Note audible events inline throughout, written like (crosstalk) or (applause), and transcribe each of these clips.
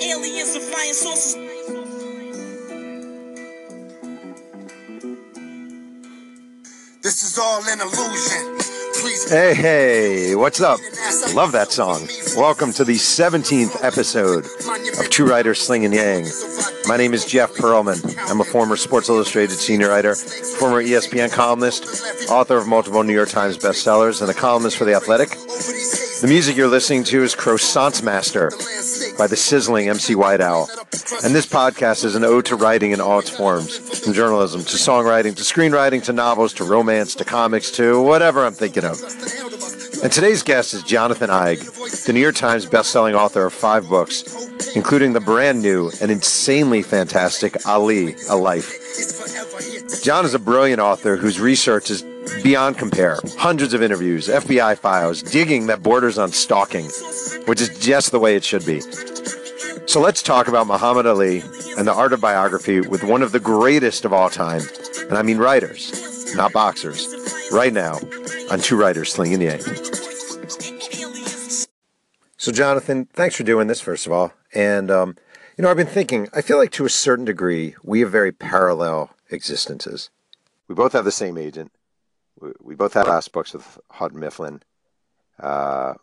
Aliens and flying saucers. This is all an illusion. Please. Hey, hey, what's up? Love that song. Welcome to the 17th episode of Two Writers Slinging Yang. My name is Jeff Pearlman. I'm a former Sports Illustrated senior writer, former ESPN columnist, author of multiple New York Times bestsellers, and a columnist for The Athletic. The music you're listening to is Croissants Master by the sizzling MC White Owl. And this podcast is an ode to writing in all its forms, from journalism to songwriting to screenwriting to novels to romance to comics to whatever I'm thinking of. And today's guest is Jonathan Eig, the New York Times bestselling author of five books, including the brand new and insanely fantastic Ali, A Life. John is a brilliant author whose research is beyond compare. Hundreds of interviews, FBI files, digging that borders on stalking, which is just the way it should be. So let's talk about Muhammad Ali and the art of biography with one of the greatest of all time. And I mean writers, not boxers. Right now on Two Writers Slinging Yang. So, Jonathan, thanks for doing this, first of all. And, um, you know, I've been thinking, I feel like to a certain degree, we have very parallel existences. We both have the same agent. We, we both have last books with Houghton Mifflin. Uh,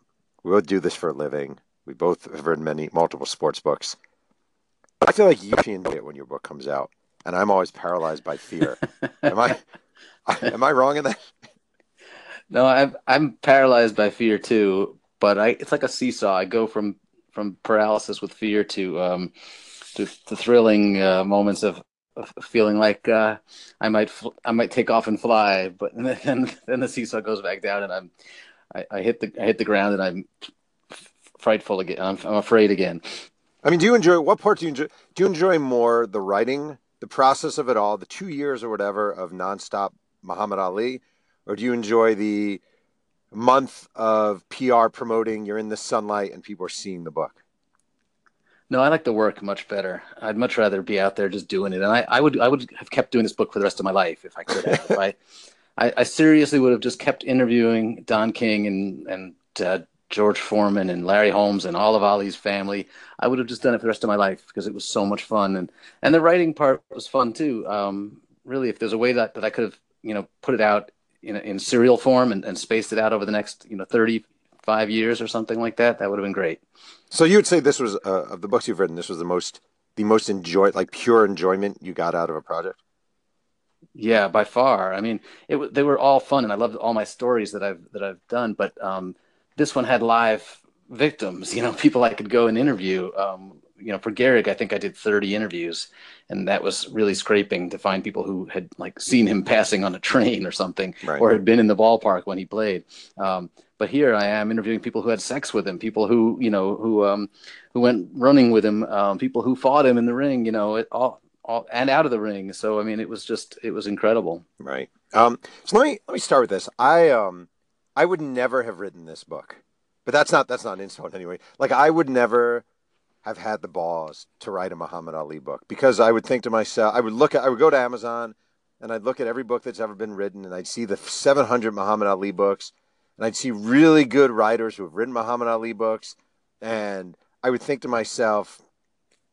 we both do this for a living. We both have written many, multiple sports books. I feel like you should enjoy it when your book comes out, and I'm always paralyzed by fear. am I? (laughs) Am I wrong in that? No, I'm I'm paralyzed by fear too, but I it's like a seesaw. I go from from paralysis with fear to um to, to thrilling uh, moments of, of feeling like uh, I might fl- I might take off and fly, but (laughs) then then the seesaw goes back down and I'm I, I hit the I hit the ground and I'm frightful again. I'm, I'm afraid again. I mean, do you enjoy what part do you enjoy? Do you enjoy more the writing, the process of it all, the two years or whatever of nonstop Muhammad Ali, or do you enjoy the month of PR promoting? You're in the sunlight and people are seeing the book. No, I like the work much better. I'd much rather be out there just doing it, and I, I would I would have kept doing this book for the rest of my life if I could have. if (laughs) I, I, I seriously would have just kept interviewing Don King and and uh, George Foreman and Larry Holmes and all of Ali's family. I would have just done it for the rest of my life because it was so much fun, and and the writing part was fun too. Um, really, if there's a way that, that I could have you know put it out in in serial form and, and spaced it out over the next you know 35 years or something like that, that would have been great. So you would say this was uh, of the books you've written, this was the most the most enjoy like pure enjoyment you got out of a project. Yeah, by far. I mean, it they were all fun, and I loved all my stories that I've that I've done. But um, this one had live victims. You know, (laughs) people I could go and interview. Um, you know, for Gehrig, I think I did 30 interviews, and that was really scraping to find people who had like seen him (laughs) passing on a train or something, Right. or had been in the ballpark when he played. Um, but here I am interviewing people who had sex with him, people who you know who um, who went running with him, um, people who fought him in the ring. You know, it all, all and out of the ring. So I mean, it was just it was incredible. Right. Um, so let me let me start with this. I um I would never have written this book, but that's not that's not an insult anyway. Like I would never have had the balls to write a Muhammad Ali book because I would think to myself, I would look at I would go to Amazon and I'd look at every book that's ever been written and I'd see the 700 Muhammad Ali books and I'd see really good writers who have written Muhammad Ali books and I would think to myself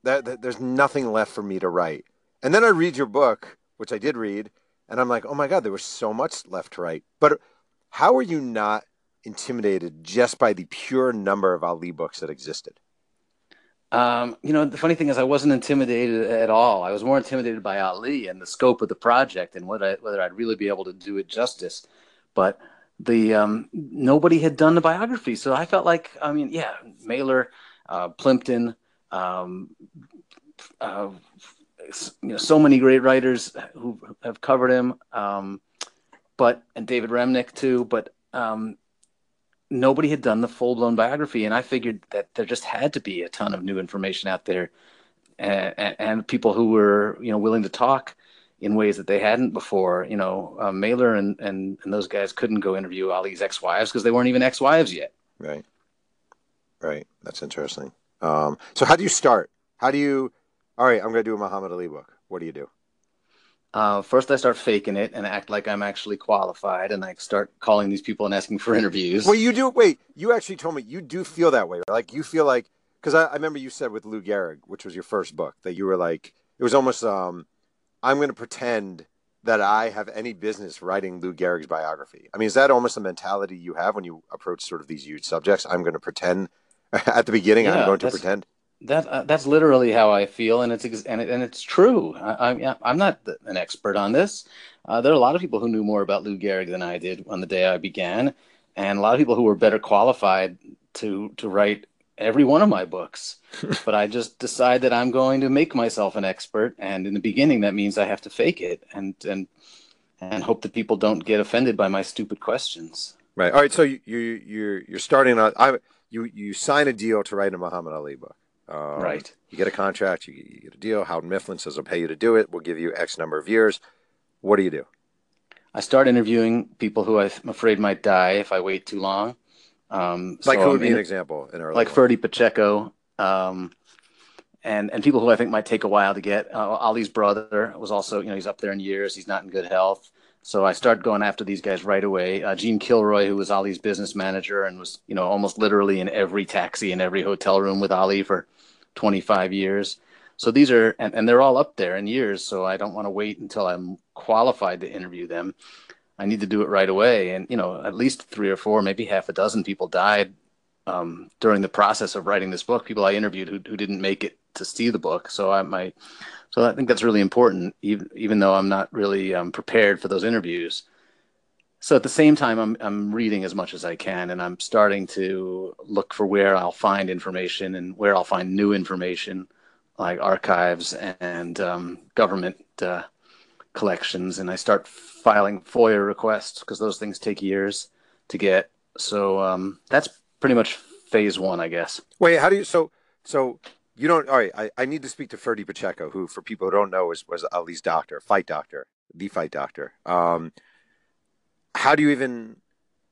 that, that there's nothing left for me to write. And then I read your book, which I did read, and I'm like, oh my God, there was so much left to write. But how are you not intimidated just by the pure number of Ali books that existed? Um, you know, the funny thing is, I wasn't intimidated at all. I was more intimidated by Ali and the scope of the project and what I, whether I'd really be able to do it justice. But the um, nobody had done the biography, so I felt like, I mean, yeah, Mailer, uh, Plimpton, um, uh, you know, so many great writers who have covered him, um, but and David Remnick too. But um, nobody had done the full blown biography, and I figured that there just had to be a ton of new information out there, and, and, people who were you know willing to talk in ways that they hadn't before. You know, uh, Mailer and, and and those guys couldn't go interview Ali's ex wives because they weren't even ex wives yet. Right. Right. That's interesting. Um, so how do you start? How do you? All right, I'm going to do a Muhammad Ali book. What do you do? Uh, first, I start faking it and act like I'm actually qualified, and I start calling these people and asking for (laughs) interviews. Well, you do. Wait, you actually told me you do feel that way. Like you feel like because I, I remember you said with Lou Gehrig, which was your first book, that you were like, it was almost, um, I'm going to pretend that I have any business writing Lou Gehrig's biography. I mean, is that almost the mentality you have when you approach sort of these huge subjects? I'm going to pretend (laughs) at the beginning. Yeah, I'm going to pretend. That uh, that's literally how I feel, and it's ex- and it, and it's true. I, I'm I'm not the, an expert on this. Uh, there are a lot of people who knew more about Lou Gehrig than I did on the day I began, and a lot of people who were better qualified to to write every one of my books. (laughs) but I just decide that I'm going to make myself an expert, and in the beginning, that means I have to fake it and and and hope that people don't get offended by my stupid questions. Right. All right. So you, you you're you're starting on. I you you sign a deal to write a Muhammad Ali book. Um, Right. You get a contract. You, you get a deal. Houghton Mifflin says, "I'll pay you to do it. We'll give you X number of years." What do you do? I start interviewing people who I'm afraid might die if I wait too long. Um, Like so who would be an example? In early like one? Ferdie Pacheco, um, and and people who I think might take a while to get. Uh, Ali's brother was also, you know, he's up there in years. He's not in good health. So I start going after these guys right away. Uh, Gene Kilroy, who was Ali's business manager and was, you know, almost literally in every taxi in every hotel room with Ali for 25 years. So these are, and, and they're all up there in years. So I don't want to wait until I'm qualified to interview them. I need to do it right away. And, you know, at least three or four, maybe half a dozen people died um, during the process of writing this book. People I interviewed who, who didn't make it to see the book. So I might, so I think that's really important, even, even though I'm not really um, prepared for those interviews. So at the same time, I'm, I'm reading as much as I can and I'm starting to look for where I'll find information and where I'll find new information like archives and um, government uh, collections. And I start filing FOIA requests because those things take years to get. So um, that's pretty much phase one, I guess. Wait, how do you? So, so you don't. All right, I, I need to speak to Ferdie Pacheco, who, for people who don't know, was was Ali's doctor, fight doctor, the fight doctor. Um, how do you even?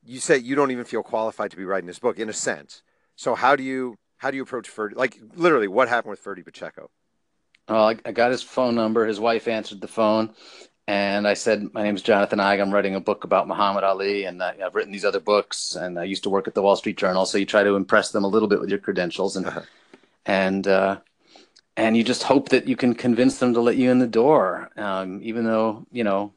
You say you don't even feel qualified to be writing this book, in a sense. So how do you how do you approach Ferdie? Like literally, what happened with Ferdie Pacheco? Well, I, I got his phone number. His wife answered the phone, and I said, "My name is Jonathan Eig. I'm writing a book about Muhammad Ali, and I, I've written these other books, and I used to work at the Wall Street Journal. So you try to impress them a little bit with your credentials, and Uh-huh. and uh, and you just hope that you can convince them to let you in the door, um, even though you know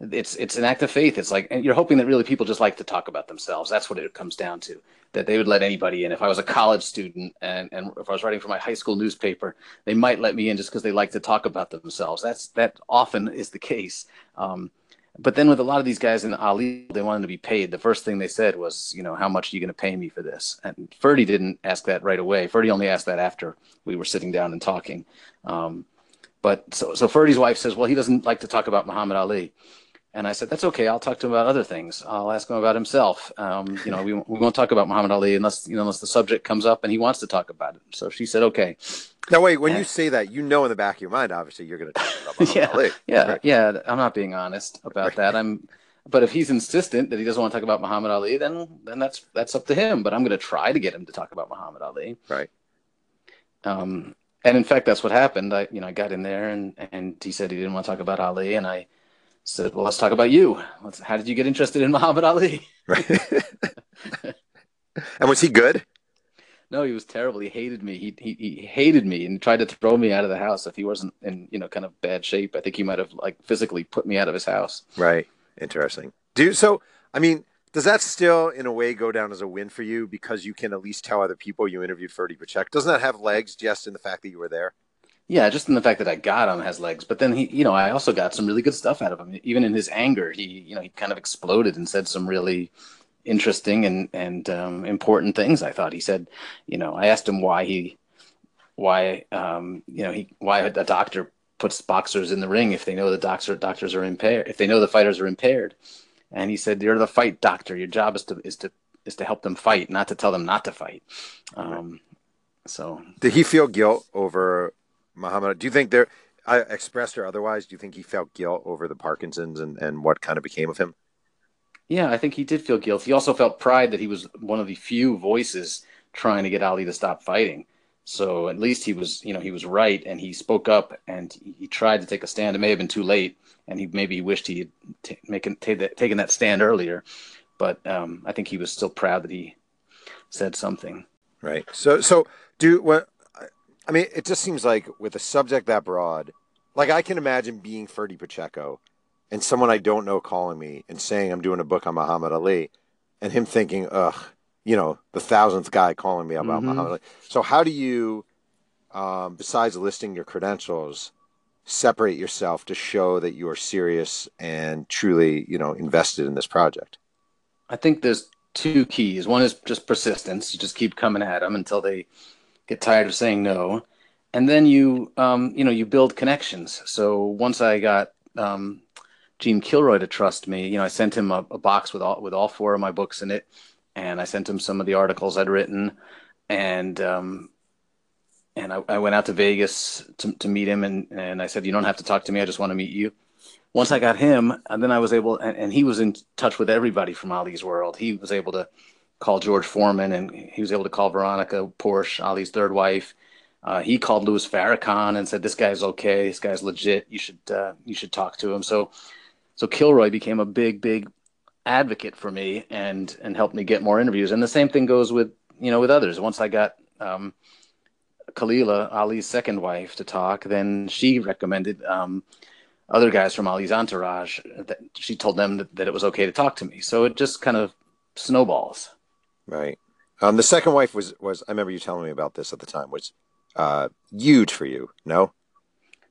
it's it's an act of faith. It's like and you're hoping that really people just like to talk about themselves. That's what it comes down to. That they would let anybody in. If I was a college student and, and if I was writing for my high school newspaper, they might let me in just because they like to talk about themselves. That's that often is the case. Um, but then with a lot of these guys in Ali, they wanted to be paid. The first thing they said was, you know, how much are you going to pay me for this? And Ferdie didn't ask that right away. Ferdie only asked that after we were sitting down and talking. Um, but so, so Ferdie's wife says, well, he doesn't like to talk about Muhammad Ali. And I said, that's okay. I'll talk to him about other things. I'll ask him about himself. Um, you know, we, we won't talk about Muhammad Ali unless, you know, unless the subject comes up and he wants to talk about it. So she said, okay. Now, wait. When Yeah. you say that, you know in the back of your mind, obviously, you're going to talk about (laughs) Muhammad yeah, Ali. yeah, Right. yeah. I'm not being honest about that. I'm, but if he's insistent that he doesn't want to talk about Muhammad Ali, then then that's that's up to him. But I'm going to try to get him to talk about Muhammad Ali. Right. Um, and in fact, that's what happened. I, you know, I got in there and and he said he didn't want to talk about Ali, and I said, well, let's talk about you. Let's, how did you get interested in (laughs) Muhammad Ali? Right. (laughs) and was he good? No, he was terrible. He hated me. He, he he hated me and tried to throw me out of the house if he wasn't in you know kind of bad shape. I think he might have like physically put me out of his house. Right. Interesting. Do so. I mean, does that still, in a way, go down as a win for you because you can at least tell other people you interviewed Ferdie Pacheco? Doesn't that have legs just in the fact that you were there? Yeah, just in the fact that I got him has legs. But then he, you know, I also got some really good stuff out of him. Even in his anger, he, you know, he kind of exploded and said some really interesting and and um, important things. I thought he said, you know, I asked him why he, why, um, you know, he why a doctor puts boxers in the ring if they know the doctor doctors are impaired, if they know the fighters are impaired. And he said, "You're the fight doctor. Your job is to is to is to help them fight, not to tell them not to fight." Um, so Did he feel guilt over Muhammad? Do you think there, I expressed or otherwise, do you think he felt guilt over the Parkinson's and, and what kind of became of him? Yeah, I think he did feel guilt. He also felt pride that he was one of the few voices trying to get Ali to stop fighting. So at least he was, you know, he was right, and he spoke up and he, tried to take a stand. It may have been too late, and he maybe wished he had t- making, that, taken that stand earlier. But um, I think he was still proud that he said something. Right. So so do what I mean it just seems like with a subject that broad, like I can imagine being Ferdie Pacheco and someone I don't know calling me and saying I'm doing a book on Muhammad Ali and him thinking, ugh, you know, the thousandth guy calling me about Mhm. Muhammad Ali. So how do you um, besides listing your credentials, separate yourself to show that you are serious and truly, you know, invested in this project? I think there's two keys. One is just persistence. You just keep coming at them until they get tired of saying no, and then you, um, you know, you build connections. So once I got um, Gene Kilroy to trust me, you know, I sent him a, a box with all with all four of my books in it, and I sent him some of the articles I'd written, and um, and I, I went out to Vegas to, to meet him, and and I said, you don't have to talk to me. I just want to meet you once I got him, and then I was able, and, and, he was in touch with everybody from Ali's world. He was able to call George Foreman, and he was able to call Veronica Porché, Ali's third wife. Uh, he called Louis Farrakhan and said, "This guy's okay. This guy's legit. You should uh, you should talk to him." So, so Kilroy became a big, big advocate for me and and helped me get more interviews. And the same thing goes with you know with others. Once I got um, Khalilah, Ali's second wife, to talk, then she recommended. Um, other guys from Ali's entourage that she told them that, that, it was okay to talk to me. So it just kind of snowballs. Right. Um, the second wife was was I remember you telling me about this at the time was uh, huge for you. No.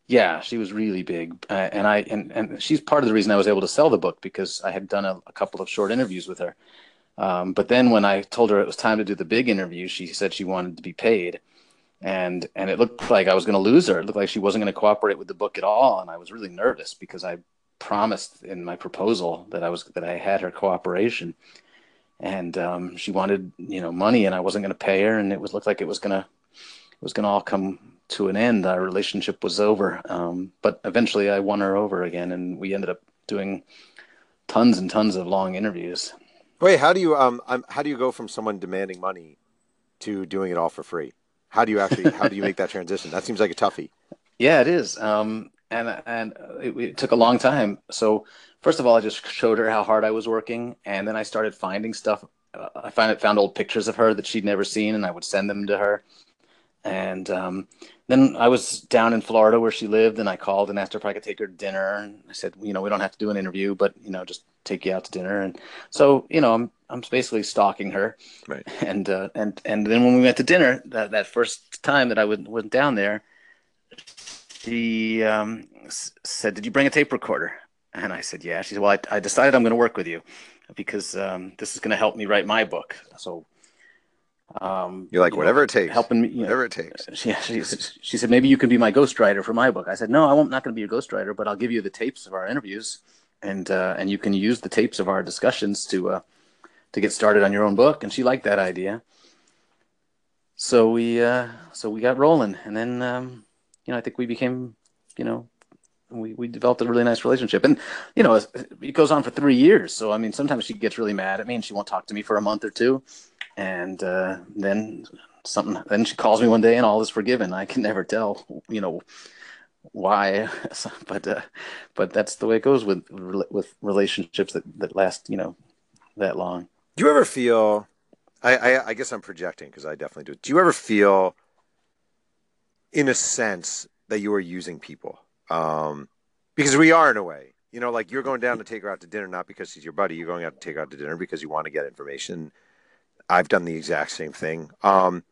Yeah, she was really big, uh, and I and and she's part of the reason I was able to sell the book because I had done a, a couple of short interviews with her. Um, but then when I told her it was time to do the big interview, she said she wanted to be paid and and it looked like I was going to lose her. It looked like she wasn't going to cooperate with the book at all, and I was really nervous because I promised in my proposal that I was that I had her cooperation, and um, she wanted you know money, and I wasn't going to pay her, and it was looked like it was gonna it was gonna all come to an end. Our relationship was over, um, but eventually I won her over again, and we ended up doing tons and tons of long interviews. Wait, how do you um, um how do you go from someone demanding money to doing it all for free? How do you actually how do you make that transition? That seems like a toughie. (laughs) Yeah, it is. Um, and and it, it, took a long time. So first of all, I just showed her how hard I was working, and then I started finding stuff. Uh, I find found old pictures of her that she'd never seen, and I would send them to her. And um, then I was down in Florida where she lived, and I called and asked her if I could take her to dinner. And I said, you know, we don't have to do an interview, but you know, just take you out to dinner. And so, you know, I'm I'm basically stalking her. Right. (laughs) And uh, and and then when we went to dinner, that that first time that I went went down there, she um, said, "Did you bring a tape recorder?" And I said, "Yeah." She said, "Well, I, I decided I'm going to work with you because um, this is going to help me write my book." So um, you're like you whatever know, it takes, helping me, whatever know, it takes. (laughs) She, she, she said maybe you can be my ghostwriter for my book. I said no, I'm not going to be your ghostwriter, but I'll give you the tapes of our interviews, and uh, and you can use the tapes of our discussions to uh, to get started on your own book. And she liked that idea, so we uh, so we got rolling, and then um, you know I think we became you know we, we developed a really nice relationship. And you know it goes on for three years. So i mean sometimes she gets really mad at me and she won't talk to me for a month or two. And uh, then something then she calls me one day and all is forgiven. I can never tell you know why. (laughs) But uh, but that's the way it goes with with relationships that that last you know that long. Do you ever feel i i, I guess i'm projecting because i definitely do. Do you ever feel in a sense that you are using people um, because we are in a way. You know, like you're going down to take her out to dinner not because she's your buddy. You're going out to take her out to dinner because you want to get information. I've done the exact same thing. Um,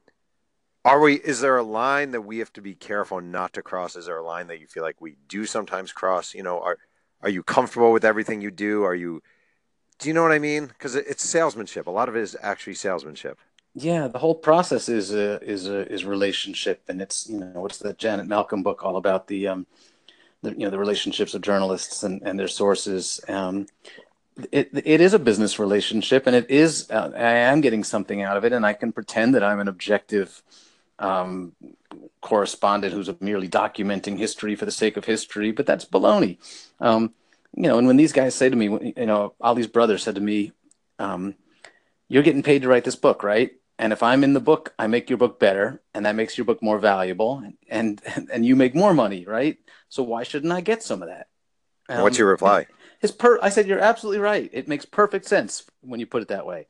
are we? Is there a line that we have to be careful not to cross? Is there a line that you feel like we do sometimes cross? You know, are are you comfortable with everything you do? Are you? Do you know what I mean? Because it's salesmanship. A lot of it is actually salesmanship. Yeah, the whole process is a, is a, is relationship, and it's you know what's the Janet Malcolm book all about the um, the, you know the relationships of journalists and, and their sources. Um, it it is a business relationship, and it is uh, I am getting something out of it, and I can pretend that I'm an objective um, correspondent who's merely documenting history for the sake of history, but that's baloney. Um, you know, and when these guys say to me, you know, Ali's brother said to me, um, "You're getting paid to write this book, right?" And if i'm in the book i make your book better and that makes your book more valuable and and, (laughs) and you make more money right so why shouldn't i get some of that um, what's your reply his per i said you're absolutely right it makes perfect sense when you put it that way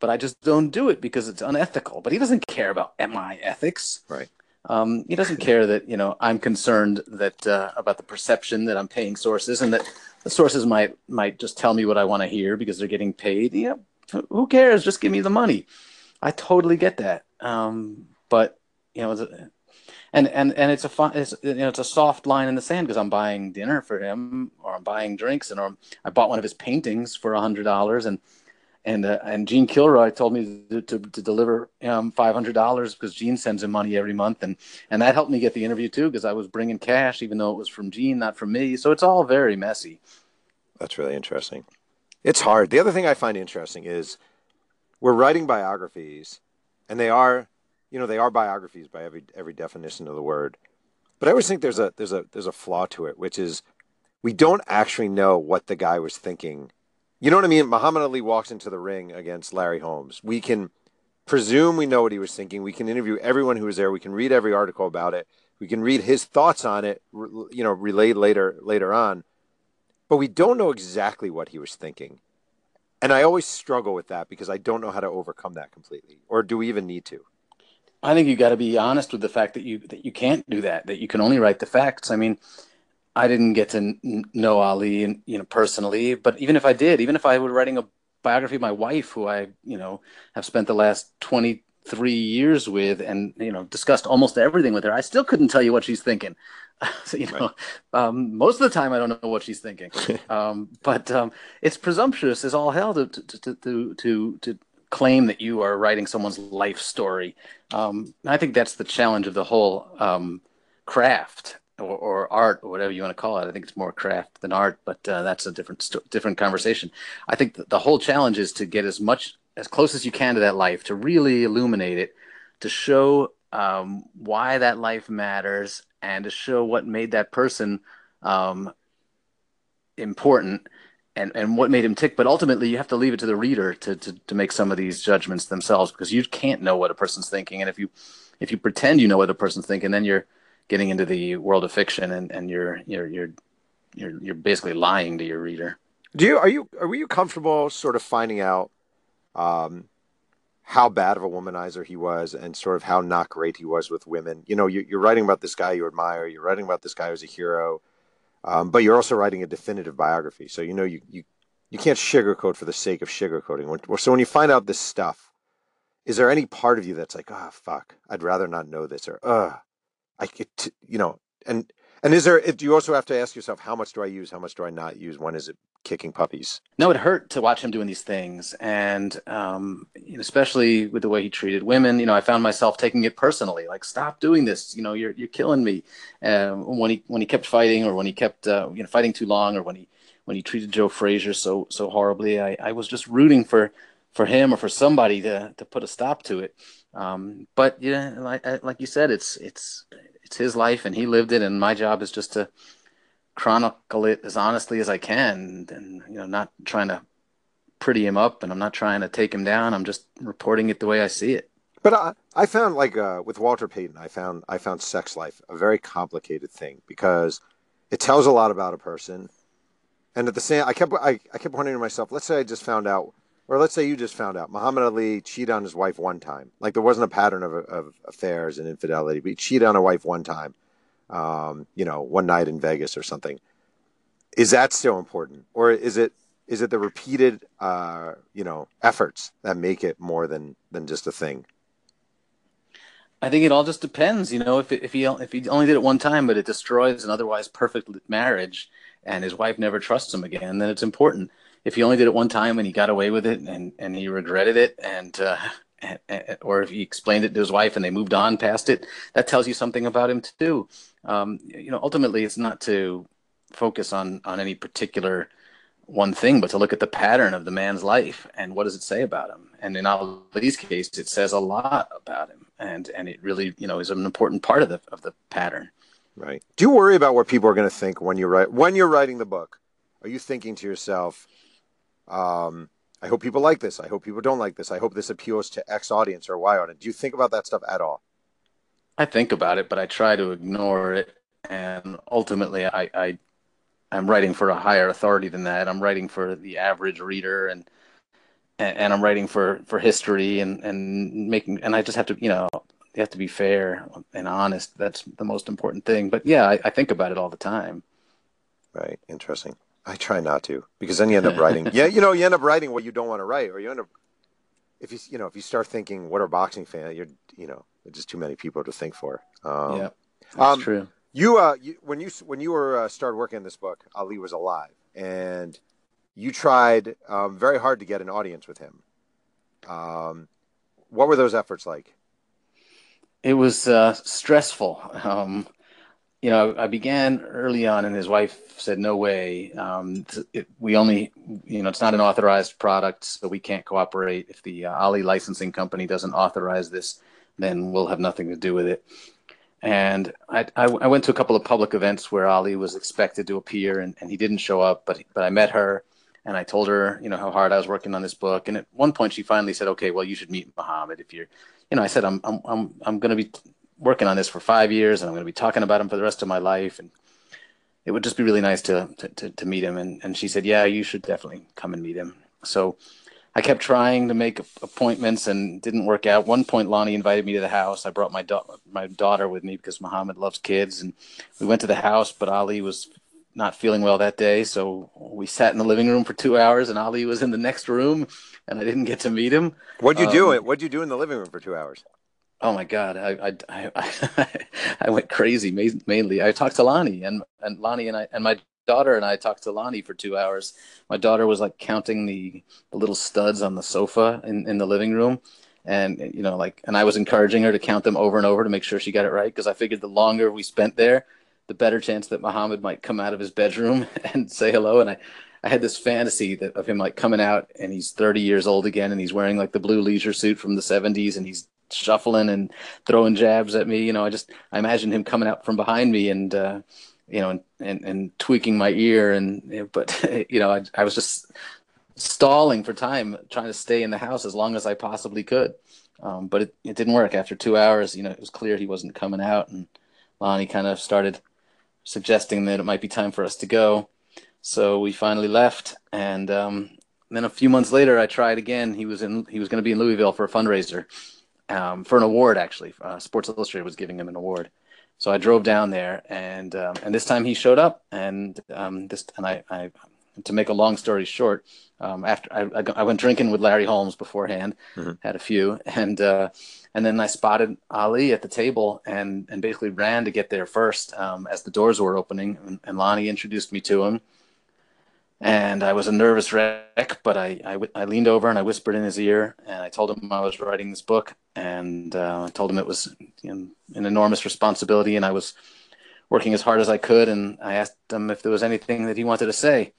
but I just don't do it because it's unethical. But he doesn't care about my ethics. Right. Um, he doesn't care that you know I'm concerned that uh, about the perception that I'm paying sources and that the sources might might just tell me what I want to hear because they're getting paid. Yeah, who cares? Just give me the money. I totally get that. Um, but you know, and and and it's a fun, it's you know, it's a soft line in the sand because I'm buying dinner for him or I'm buying drinks and or I bought one of his paintings for a hundred dollars and and uh, and Gene Kilroy told me to, to, to deliver um, five hundred dollars because Gene sends him money every month, and and that helped me get the interview too because I was bringing cash even though it was from Gene, not from me. So it's all very messy. That's really interesting. It's hard. The other thing I find interesting is we're writing biographies, and they are, you know, they are biographies by every every definition of the word. But I always think there's a there's a there's a flaw to it, which is we don't actually know what the guy was thinking you know what I mean? Muhammad Ali walks into the ring against Larry Holmes. We can presume we know what he was thinking. We can interview everyone who was there. We can read every article about it. We can read his thoughts on it, you know, relayed later later on. But we don't know exactly what he was thinking. And I always struggle with that because I don't know how to overcome that completely. Or do we even need to? I think you got to be honest with the fact that you that you can't do that. That you can only write the facts. I mean, I didn't get to know Ali, you know, personally. But even if I did, even if I were writing a biography of my wife, who I, you know, have spent the last twenty three years with, and you know, discussed almost everything with her, I still couldn't tell you what she's thinking. So, (laughs) you know, right. um, most of the time I don't know what she's thinking. (laughs) um, but um, it's presumptuous as all hell to to to to, to claim that you are writing someone's life story. Um, I think that's the challenge of the whole um, craft or, or, art or whatever you want to call it. I think it's more craft than art, but uh, that's a different st- different conversation. I think the whole challenge is to get as much as close as you can to that life, to really illuminate it, to show um, why that life matters, and to show what made that person um, important. And, and what made him tick, but ultimately you have to leave it to the reader to, to, to make some of these judgments themselves because you can't know what a person's thinking, and if you if you pretend you know what a person's thinking, then you're getting into the world of fiction and, and you're you're you're you're you're basically lying to your reader. Do you are you are you comfortable sort of finding out um, how bad of a womanizer he was and sort of how not great he was with women? You know, you, are writing about this guy you admire, you're writing about this guy who's a hero, um, but you're also writing a definitive biography. So you know you you you can't sugarcoat for the sake of sugarcoating. So when you find out this stuff, is there any part of you that's like, oh fuck, I'd rather not know this, or uh, I get, you know, and and is there? Do you also have to ask yourself how much do I use? How much do I not use? When is it kicking puppies? No, it hurt to watch him doing these things, and um, especially with the way he treated women. You know, I found myself taking it personally. Like, stop doing this. You know, you're you're killing me. Um, when he when he kept fighting, or when he kept uh, you know fighting too long, or when he when he treated Joe Frazier so so horribly, I, I was just rooting for for him or for somebody to to put a stop to it. Um, but yeah, like like you said, it's it's it's his life and he lived it, and my job is just to chronicle it as honestly as I can, and you know, not trying to pretty him up, and I'm not trying to take him down. I'm just reporting it the way I see it. But I, I found like uh, with Walter Payton, I found I found sex life a very complicated thing because it tells a lot about a person, and at the same, I kept I, I kept wondering to myself, let's say I just found out or let's say you just found out Muhammad Ali cheated on his wife one time. Like there wasn't a pattern of, of affairs and infidelity, but he cheated on a wife one time. Um, you know, one night in Vegas or something. Is that still important, or is it is it the repeated uh, you know efforts that make it more than than just a thing? I think it all just depends. You know, if if he if he only did it one time, but it destroys an otherwise perfect marriage, and his wife never trusts him again, then it's important if he only did it one time and he got away with it and, and he regretted it and, uh, (laughs) or if he explained it to his wife and they moved on past it, that tells you something about him too. Um, you know, ultimately it's not to focus on, on any particular one thing, but to look at the pattern of the man's life and what does it say about him? And in Ali's case, it says a lot about him, and and it really you know is an important part of the of the pattern. Right. Do you worry about what people are going to think when you write when you're writing the book? Are you thinking to yourself, um, I hope people like this. I hope people don't like this. I hope this appeals to X audience or Y audience. Do you think about that stuff at all? I think about it, but I try to ignore it. And ultimately, I, I I'm writing for a higher authority than that. I'm writing for the average reader, and and, I'm writing for for history and and making and I just have to you know you have to be fair and honest. That's the most important thing. But yeah, I, I think about it all the time. Right. Interesting. I try not to because then you end up writing. (laughs) yeah, you know, you end up writing what you don't want to write, or you end up if you you know if you start thinking what are boxing fans, you're you know just too many people to think for. Um, yeah, that's um, true. You uh, you, when you when you were uh, started working on this book, Ali was alive, and you tried um, very hard to get an audience with him. Um, what were those efforts like? It was uh, stressful. Um, you know, I began early on, and his wife said, "No way. Um, it, we only, you know, it's not an authorized product, so we can't cooperate. If the uh, Ali licensing company doesn't authorize this, then we'll have nothing to do with it." And I, I, I went to a couple of public events where Ali was expected to appear, and, and he didn't show up. But but I met her, and I told her, you know, how hard I was working on this book. And at one point, she finally said, "Okay, well, you should meet Muhammad if you're." You know, I said, "I'm I'm I'm I'm going to be working on this for five years, and I'm going to be talking about him for the rest of my life, and it would just be really nice to to, to, to meet him." And and she said, "Yeah, you should definitely come and meet him." So I kept trying to make appointments and didn't work out. One point, Lonnie invited me to the house. I brought my da- my daughter with me because Muhammad loves kids, and we went to the house. But Ali was not feeling well that day, so we sat in the living room for two hours, and Ali was in the next room, and I didn't get to meet him. What'd you um, do? What'd you do in the living room for two hours? Oh my God, I I (laughs) I, I went crazy. Mainly, I talked to Lonnie and and Lonnie and I and my daughter and I talked to Lonnie for two hours. My daughter was like counting the, the little studs on the sofa in, in the living room. And, you know, like, and I was encouraging her to count them over and over to make sure she got it right. Because I figured the longer we spent there, the better chance that Muhammad might come out of his bedroom (laughs) and say hello. And I, I had this fantasy that of him like coming out and he's 30 years old again and he's wearing like the blue leisure suit from the 70s and he's shuffling and throwing jabs at me. You know, I just I imagine him coming out from behind me and uh, you know and, and, and tweaking my ear and but (laughs) you know I, I was just stalling for time trying to stay in the house as long as I possibly could. Um, but it, it didn't work. After two hours, you know, it was clear he wasn't coming out, and Lonnie kind of started suggesting that it might be time for us to go. So we finally left, and um, then a few months later, I tried again. He was in. He was going to be in Louisville for a fundraiser, um, for an award. Actually, uh, Sports Illustrated was giving him an award. So I drove down there, and um, and this time he showed up, and um, this and I, I to make a long story short, um, after I, I, went drinking with Larry Holmes beforehand, mm-hmm. had a few, and uh, and then I spotted Ali at the table, and and basically ran to get there first um, as the doors were opening, and, and Lonnie introduced me to him, and I was a nervous wreck, but I, I, I, leaned over and I whispered in his ear and I told him I was writing this book and uh, I told him it was an enormous responsibility and I was working as hard as I could and I asked him if there was anything that he wanted to say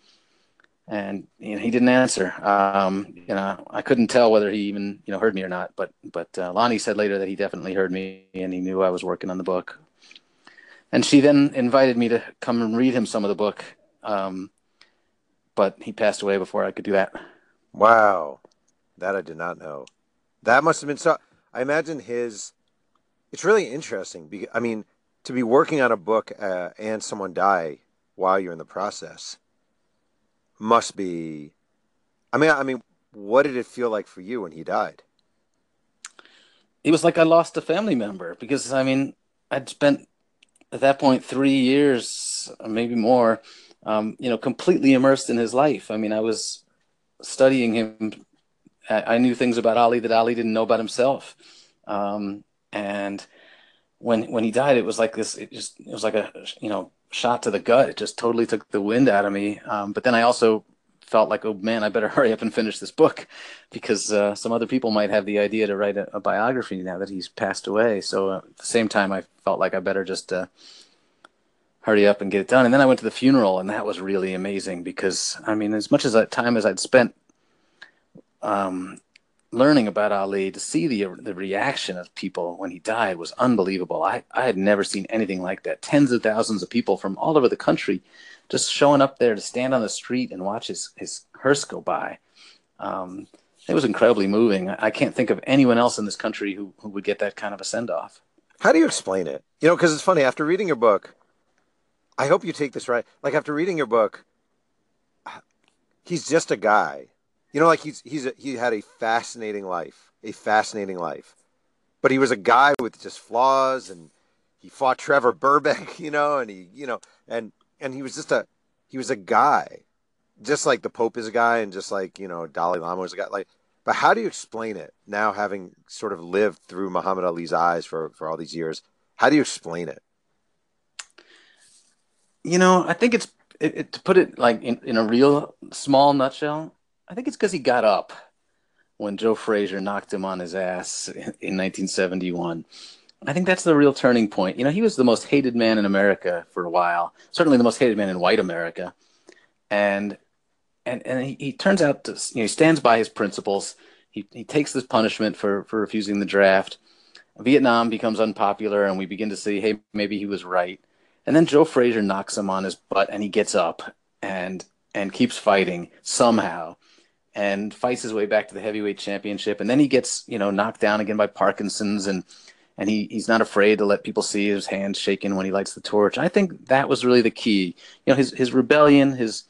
and you know, he didn't answer. Um, you know, I couldn't tell whether he even you know heard me or not. But but uh, Lonnie said later that he definitely heard me and he knew I was working on the book. And she then invited me to come and read him some of the book. Um, but he passed away before I could do that. Wow, that I did not know. That must have been so. I imagine his. It's really interesting. Because, I mean, to be working on a book uh, and someone die while you're in the process must be. I mean, I mean, what did it feel like for you when he died? It was like I lost a family member because I mean, I'd spent at that point three years, maybe more, um, you know, completely immersed in his life. I mean, I was studying him. I, I knew things about Ali that Ali didn't know about himself. Um, and when when he died, it was like this. It just it was like a you know shot to the gut. It just totally took the wind out of me. Um, but then I also felt like, oh man, I better (laughs) hurry up and finish this book because uh, some other people might have the idea to write a, a biography now that he's passed away. So uh, at the same time, I felt like I better just uh, hurry up and get it done. And then I went to the funeral, and that was really amazing because I mean, as much as that time as I'd spent um, learning about Ali, to see the the reaction of people when he died was unbelievable. I I had never seen anything like that. Tens of thousands of people from all over the country just showing up there to stand on the street and watch his his hearse go by. Um, it was incredibly moving. I can't think of anyone else in this country who, who would get that kind of a send off. How do you explain it? You know, because it's funny. After reading your book, I hope you take this right. Like after reading your book, he's just a guy, you know, like he's he's a, he had a fascinating life, a fascinating life, but he was a guy with just flaws, and he fought Trevor Berbick, (laughs) you know, and he, you know, and and he was just a he was a guy, just like the Pope is a guy, and just like you know Dalai Lama was a guy. Like, but how do you explain it now, having sort of lived through Muhammad Ali's eyes for for all these years? How do you explain it? You know, I think it's it, it, to put it like in, in a real small nutshell. I think it's because he got up when Joe Frazier knocked him on his ass in, in 1971. I think that's the real turning point. You know, he was the most hated man in America for a while, certainly the most hated man in white America, and and and he, he turns out to you know he stands by his principles. He he takes this punishment for for refusing the draft. Vietnam becomes unpopular, and we begin to see, hey, maybe he was right. And then Joe Frazier knocks him on his butt, and he gets up and and keeps fighting somehow, and fights his way back to the heavyweight championship. And then he gets you know knocked down again by Parkinson's, and and he he's not afraid to let people see his hands shaking when he lights the torch. I think that was really the key. You know, his his rebellion, his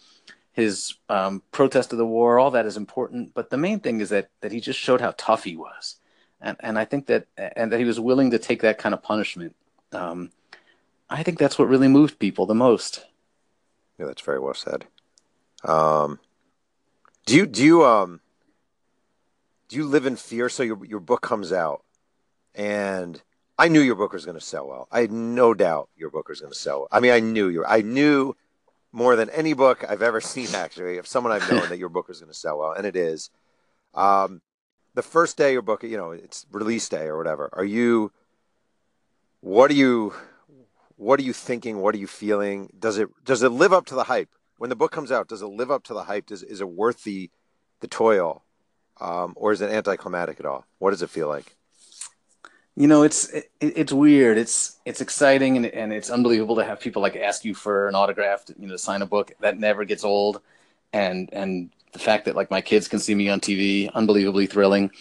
his um, protest of the war, all that is important. But the main thing is that that he just showed how tough he was and and I think that and that he was willing to take that kind of punishment. Um, I think that's what really moved people the most. Yeah, that's very well said. Um, do you do you um do you live in fear? So your your book comes out, and I knew your book was going to sell well. I had no doubt your book was going to sell. Well. I mean, I knew you. I knew more than any book I've ever seen. Actually, of someone I've known (laughs) that your book was going to sell well, and it is. Um, the first day your book, you know, it's release day or whatever. Are you? What are you? What are you thinking? What are you feeling? Does it does it live up to the hype? When the book comes out, does it live up to the hype? Does is it worth the the toil, um, or is it anticlimactic at all? What does it feel like? You know, it's it, it's weird. It's it's exciting and and it's unbelievable to have people like ask you for an autograph, to, you know, to sign a book. That never gets old, and and the fact that like my kids can see me on TV, unbelievably thrilling.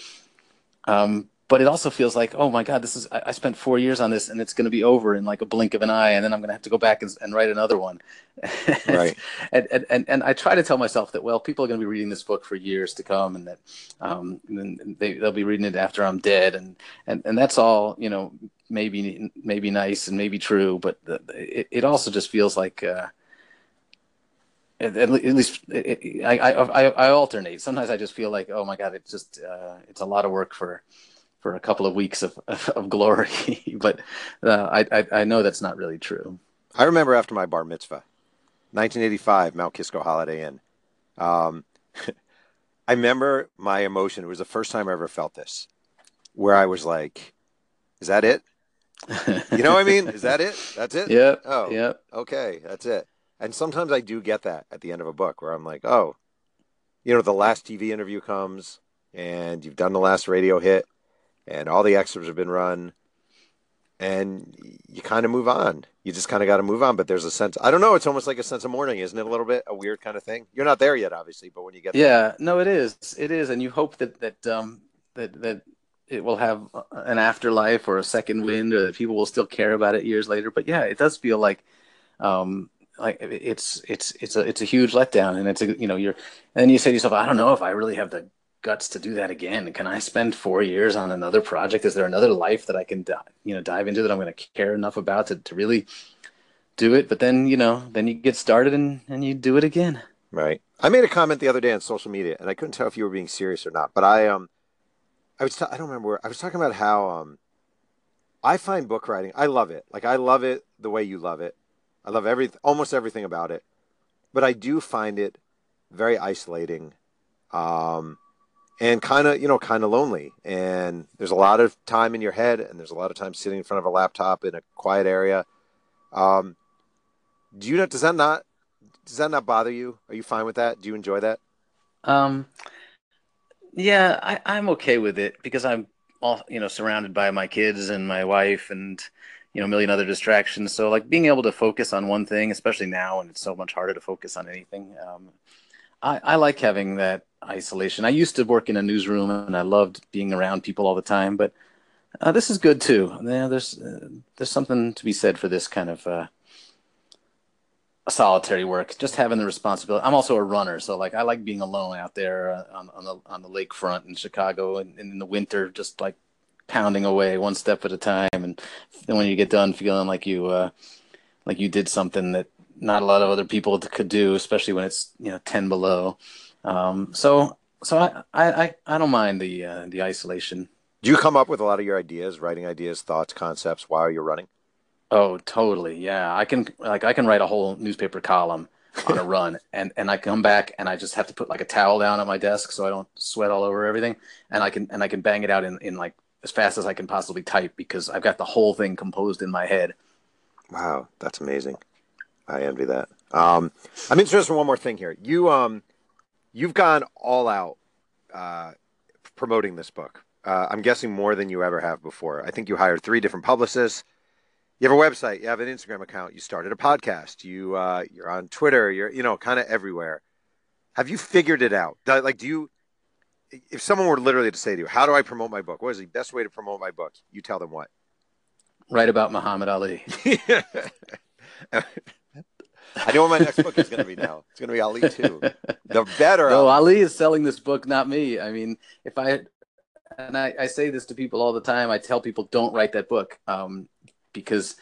Um, but it also feels like, oh my God, this is, I, I spent four years on this and it's going to be over in like a blink of an eye. And then I'm going to have to go back and, and write another one. (laughs) Right. and, and, and, and, I try to tell myself that, well, people are going to be reading this book for years to come and that, um, and they, they'll be reading it after I'm dead. And, and, and that's all, you know, maybe, maybe nice and maybe true, but the, it, it also just feels like, uh, at, at least it, I, I, I alternate. Sometimes I just feel like, oh my god, it's just uh, it's a lot of work for for a couple of weeks of of, (laughs) of glory. (laughs) but uh, I, I, I know that's not really true. I remember after my bar mitzvah, 1985, Mount Kisco Holiday Inn. Um, (laughs) I remember my emotion. It was the first time I ever felt this, where I was like, "Is that it?" you know what I mean? Is that it? That's it? Yeah. Oh, yeah. Okay, that's it. And sometimes I do get that at the end of a book where I'm like, oh, you know, the last TV interview comes and you've done the last radio hit and all the extras have been run and you kind of move on. You just kind of got to move on. But there's a sense, I don't know, it's almost like a sense of mourning, isn't it? A little bit, a weird kind of thing. You're not there yet, obviously, but when you get there. Yeah, no, it is. It is. And you hope that, that, um, that, that, it will have an afterlife or a second wind, or that people will still care about it years later. But yeah, it does feel like um, like it's it's it's a it's a huge letdown, and it's a you know you're and you say to yourself, I don't know if I really have the guts to do that again. Can I spend four years on another project? Is there another life that I can you know dive into that I'm going to care enough about to to really do it? But then you know then you get started and and you do it again. Right. I made a comment the other day on social media, and I couldn't tell if you were being serious or not. But I um I was ta- I don't remember where I was talking about how um I find book writing I love it. Like I love it the way you love it. I love every almost everything about it, but I do find it very isolating, um, and kind of you know kind of lonely. And there's a lot of time in your head, and there's a lot of time sitting in front of a laptop in a quiet area. Um, do you know? Does that not does that not bother you? Are you fine with that? Do you enjoy that? Um, yeah, I, I'm okay with it because I'm all you know surrounded by my kids and my wife and you know a million other distractions so like being able to focus on one thing especially now when it's so much harder to focus on anything um, I, I like having that isolation i used to work in a newsroom and i loved being around people all the time but uh, this is good too yeah, there's uh, there's something to be said for this kind of uh, solitary work, just having the responsibility. I'm also a runner, so like I like being alone out there uh, on, on the on the lakefront in Chicago, and, in the winter, just like pounding away one step at a time, and then when you get done, feeling like you uh, like you did something that not a lot of other people could do, especially when it's you know ten below. Um, so so I, I I don't mind the uh, the isolation. Do you come up with a lot of your ideas, writing ideas, thoughts, concepts while you're running? Oh, totally. Yeah, I can like I can write a whole newspaper column on a (laughs) run, and and I come back and I just have to put like a towel down on my desk so I don't sweat all over everything, and I can and I can bang it out in in like as fast as I can possibly type because I've got the whole thing composed in my head. Wow, that's amazing. I envy that. Um, I'm interested in one more thing here. You um, you've gone all out uh, promoting this book. Uh, I'm guessing more than you ever have before. I think you hired three different publicists. You have a website. You have an Instagram account. You started a podcast. You uh, you're on Twitter. You're you know kind of everywhere. Have you figured it out? Like, do you? If someone were literally to say to you, "How do I promote my book? What is the best way to promote my book?" You tell them what? Write about Muhammad Ali. (laughs) I know what my next book is going to be now. It's going to be Ali too. The better. No, Ali is selling this book, not me. I mean, if I and I, I say this to people all the time, I tell people don't write that book um, because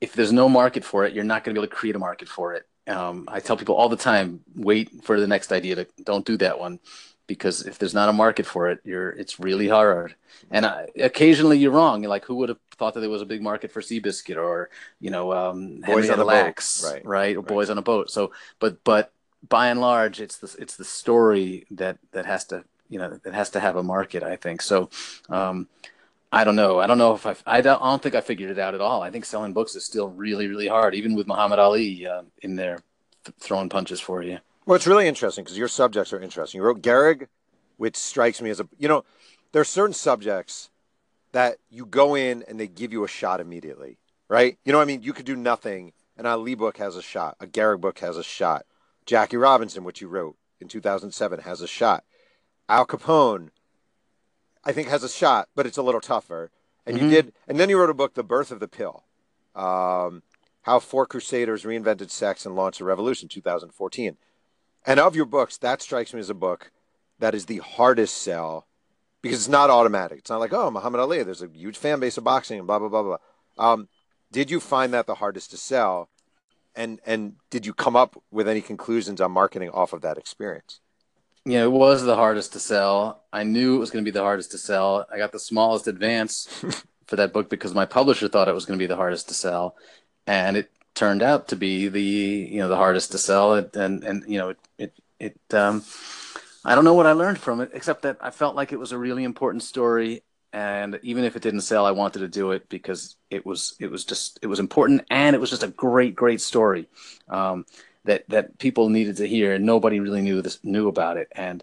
if there's no market for it, you're not going to be able to create a market for it. Um, I tell people all the time, wait for the next idea. To don't do that one because if there's not a market for it, you're it's really hard. And I, occasionally you're wrong. You're like, who would have thought that there was a big market for Seabiscuit or you know um, boys on a Lax, boat, right? Right, or right. boys on a boat. So, but but by and large, it's the it's the story that that has to you know that has to have a market. I think so. Um, I don't know. I don't know if I. I don't, I don't think I figured it out at all. I think selling books is still really, really hard, even with Muhammad Ali uh, in there th- throwing punches for you. Well, it's really interesting because your subjects are interesting. You wrote Gehrig, which strikes me as a you know, there are certain subjects that you go in and they give you a shot immediately, right? You know, what I mean, you could do nothing. and Ali book has a shot. A Gehrig book has a shot. Jackie Robinson, which you wrote in 2007, has a shot. Al Capone, I think, has a shot, but it's a little tougher. And Mhm. you did, and then you wrote a book, The Birth of the Pill. Um, how four crusaders reinvented sex and launched a revolution 2014 and of your books that strikes me as a book that is the hardest sell because it's not automatic it's not like oh muhammad ali there's a huge fan base of boxing and blah blah blah blah um, did you find that the hardest to sell and and did you come up with any conclusions on marketing off of that experience Yeah, it was the hardest to sell. I knew it was going to be the hardest to sell. I got the smallest advance (laughs) for that book because my publisher thought it was going to be the hardest to sell, and it turned out to be the you know the hardest to sell. It, and and you know it it it. Um, I don't know what I learned from it, except that I felt like it was a really important story, and even if it didn't sell, I wanted to do it because it was it was just it was important, and it was just a great great story. Um, that that people needed to hear and nobody really knew this knew about it and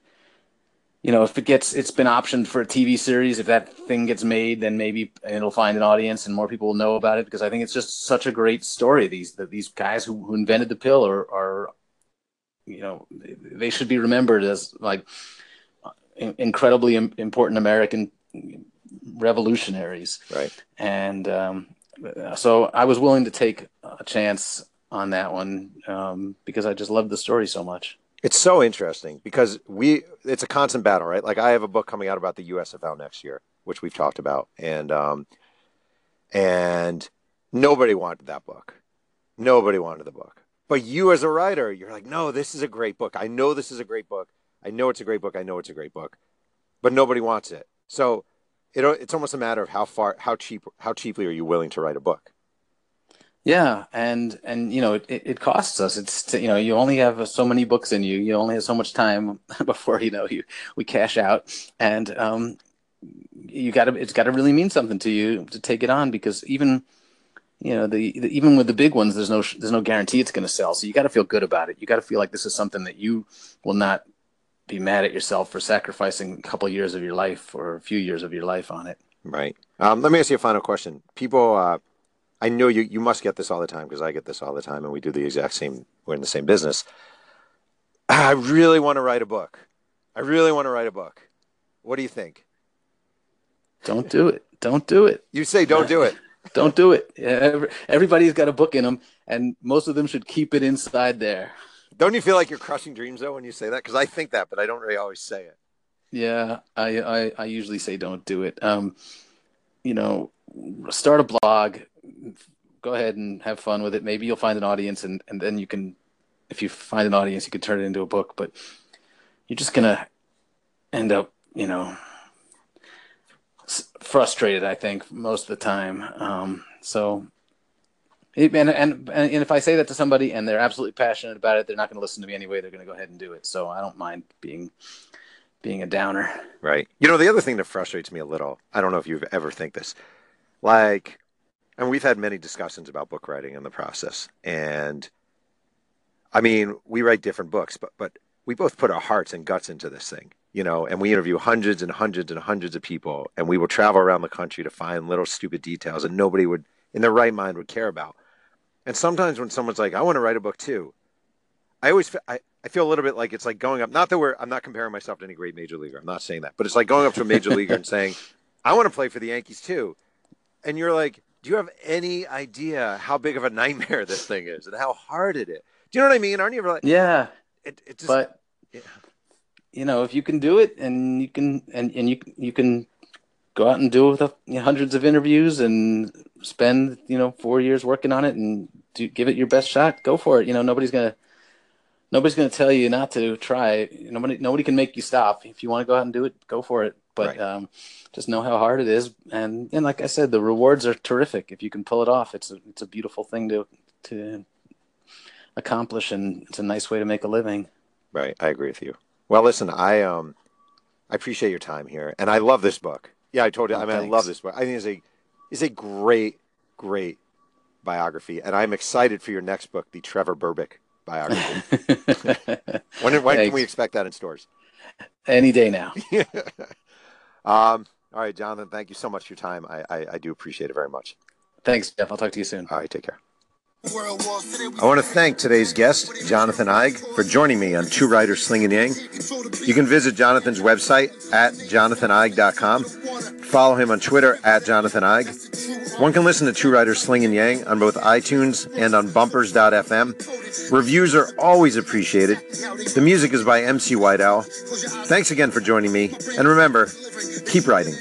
you know if it gets it's been optioned for a tv series if that thing gets made then maybe it'll find an audience and more people will know about it because i think it's just such a great story these these guys who, who invented the pill are, are you know they should be remembered as like incredibly important american revolutionaries right and um, so I was willing to take a chance on that one um, because I just loved the story so much. It's so interesting because we it's a constant battle, right? Like I have a book coming out about the USFL next year, which we've talked about, and um, and nobody wanted that book. Nobody wanted the book. But you as a writer, you're like, no, this is a great book. I know this is a great book. I know it's a great book. I know it's a great book. But nobody wants it. So it, it's almost a matter of how far, how cheap, how cheaply are you willing to write a book? Yeah, and and you know it, it costs us. It's you know you only have so many books in you. You only have so much time (laughs) before you know you we cash out, and um, you got to it's got to really mean something to you to take it on because even you know the, the even with the big ones, there's no there's no guarantee it's going to sell. So you got to feel good about it. You got to feel like this is something that you will not be mad at yourself for sacrificing a couple years of your life or a few years of your life on it. Right. Um, let me ask you a final question. People, uh, I know you, you must get this all the time because I get this all the time and we do the exact same, we're in the same business. I really want to write a book. I really want to write a book. What do you think? Don't do it. Don't do it. You say don't do it. Don't do it. Everybody's got a book in them, and most of them should keep it inside there. Don't you feel like you're crushing dreams though when you say that? Because I think that, but I don't really always say it. Yeah, I, I, I usually say don't do it. Um, you know, start a blog, go ahead and have fun with it. Maybe you'll find an audience, and and then you can, if you find an audience, you can turn it into a book. But you're just gonna end up, you know, frustrated. I think most of the time. Um, so and, and and if I say that to somebody and they're absolutely passionate about it, they're not going to listen to me anyway. They're going to go ahead and do it. So I don't mind being being a downer. Right. You know, the other thing that frustrates me a little. I don't know if you've ever think this, like, and we've had many discussions about book writing in the process, and I mean, we write different books, but but we both put our hearts and guts into this thing, you know, and we interview hundreds and hundreds and hundreds of people, and we will travel around the country to find little stupid details that nobody would, in their right mind, would care about. And sometimes when someone's like, I want to write a book too, I always I, I feel a little bit like it's like going up. Not that we're I'm not comparing myself to any great major leaguer. I'm not saying that, but it's like going up to a major leaguer and saying, I want to play for the Yankees too, and you're like, do you have any idea how big of a nightmare this thing is and how hard it is? Do you know what I mean? Aren't you ever like, yeah, it, it just, but yeah. You know, if you can do it and you can and and you you can go out and do the you know, hundreds of interviews and spend you know four years working on it and do, give it your best shot go for it. You know nobody's gonna nobody's gonna tell you not to try. Nobody nobody can make you stop. If you want to go out and do it go for it. But right. um, just know how hard it is. And and like i said the rewards are terrific. If you can pull it off it's a it's a beautiful thing to to accomplish and it's a nice way to make a living. Right. I agree with you well listen i um i appreciate your time here and i love this book yeah, I told you. Oh, I mean, thanks. I love this book. I think it's a it's a great, great biography, and I'm excited for your next book, the Trevor Berbick biography. (laughs) when when can we expect that in stores? Any day now. (laughs) um, all right, Jonathan. Thank you so much for your time. I, I, I do appreciate it very much. Thanks, Jeff. I'll talk to you soon. All right, take care. I want to thank today's guest, Jonathan Eig, for joining me on Two Writers Slinging Yang. You can visit Jonathan's website at jonathaneig.com. Follow him on Twitter at Jonathan Eig. One can listen to Two Writers Slinging Yang on both iTunes and on bumpers.fm. Reviews are always appreciated. The music is by MC White Owl. Thanks again for joining me, and remember, keep writing.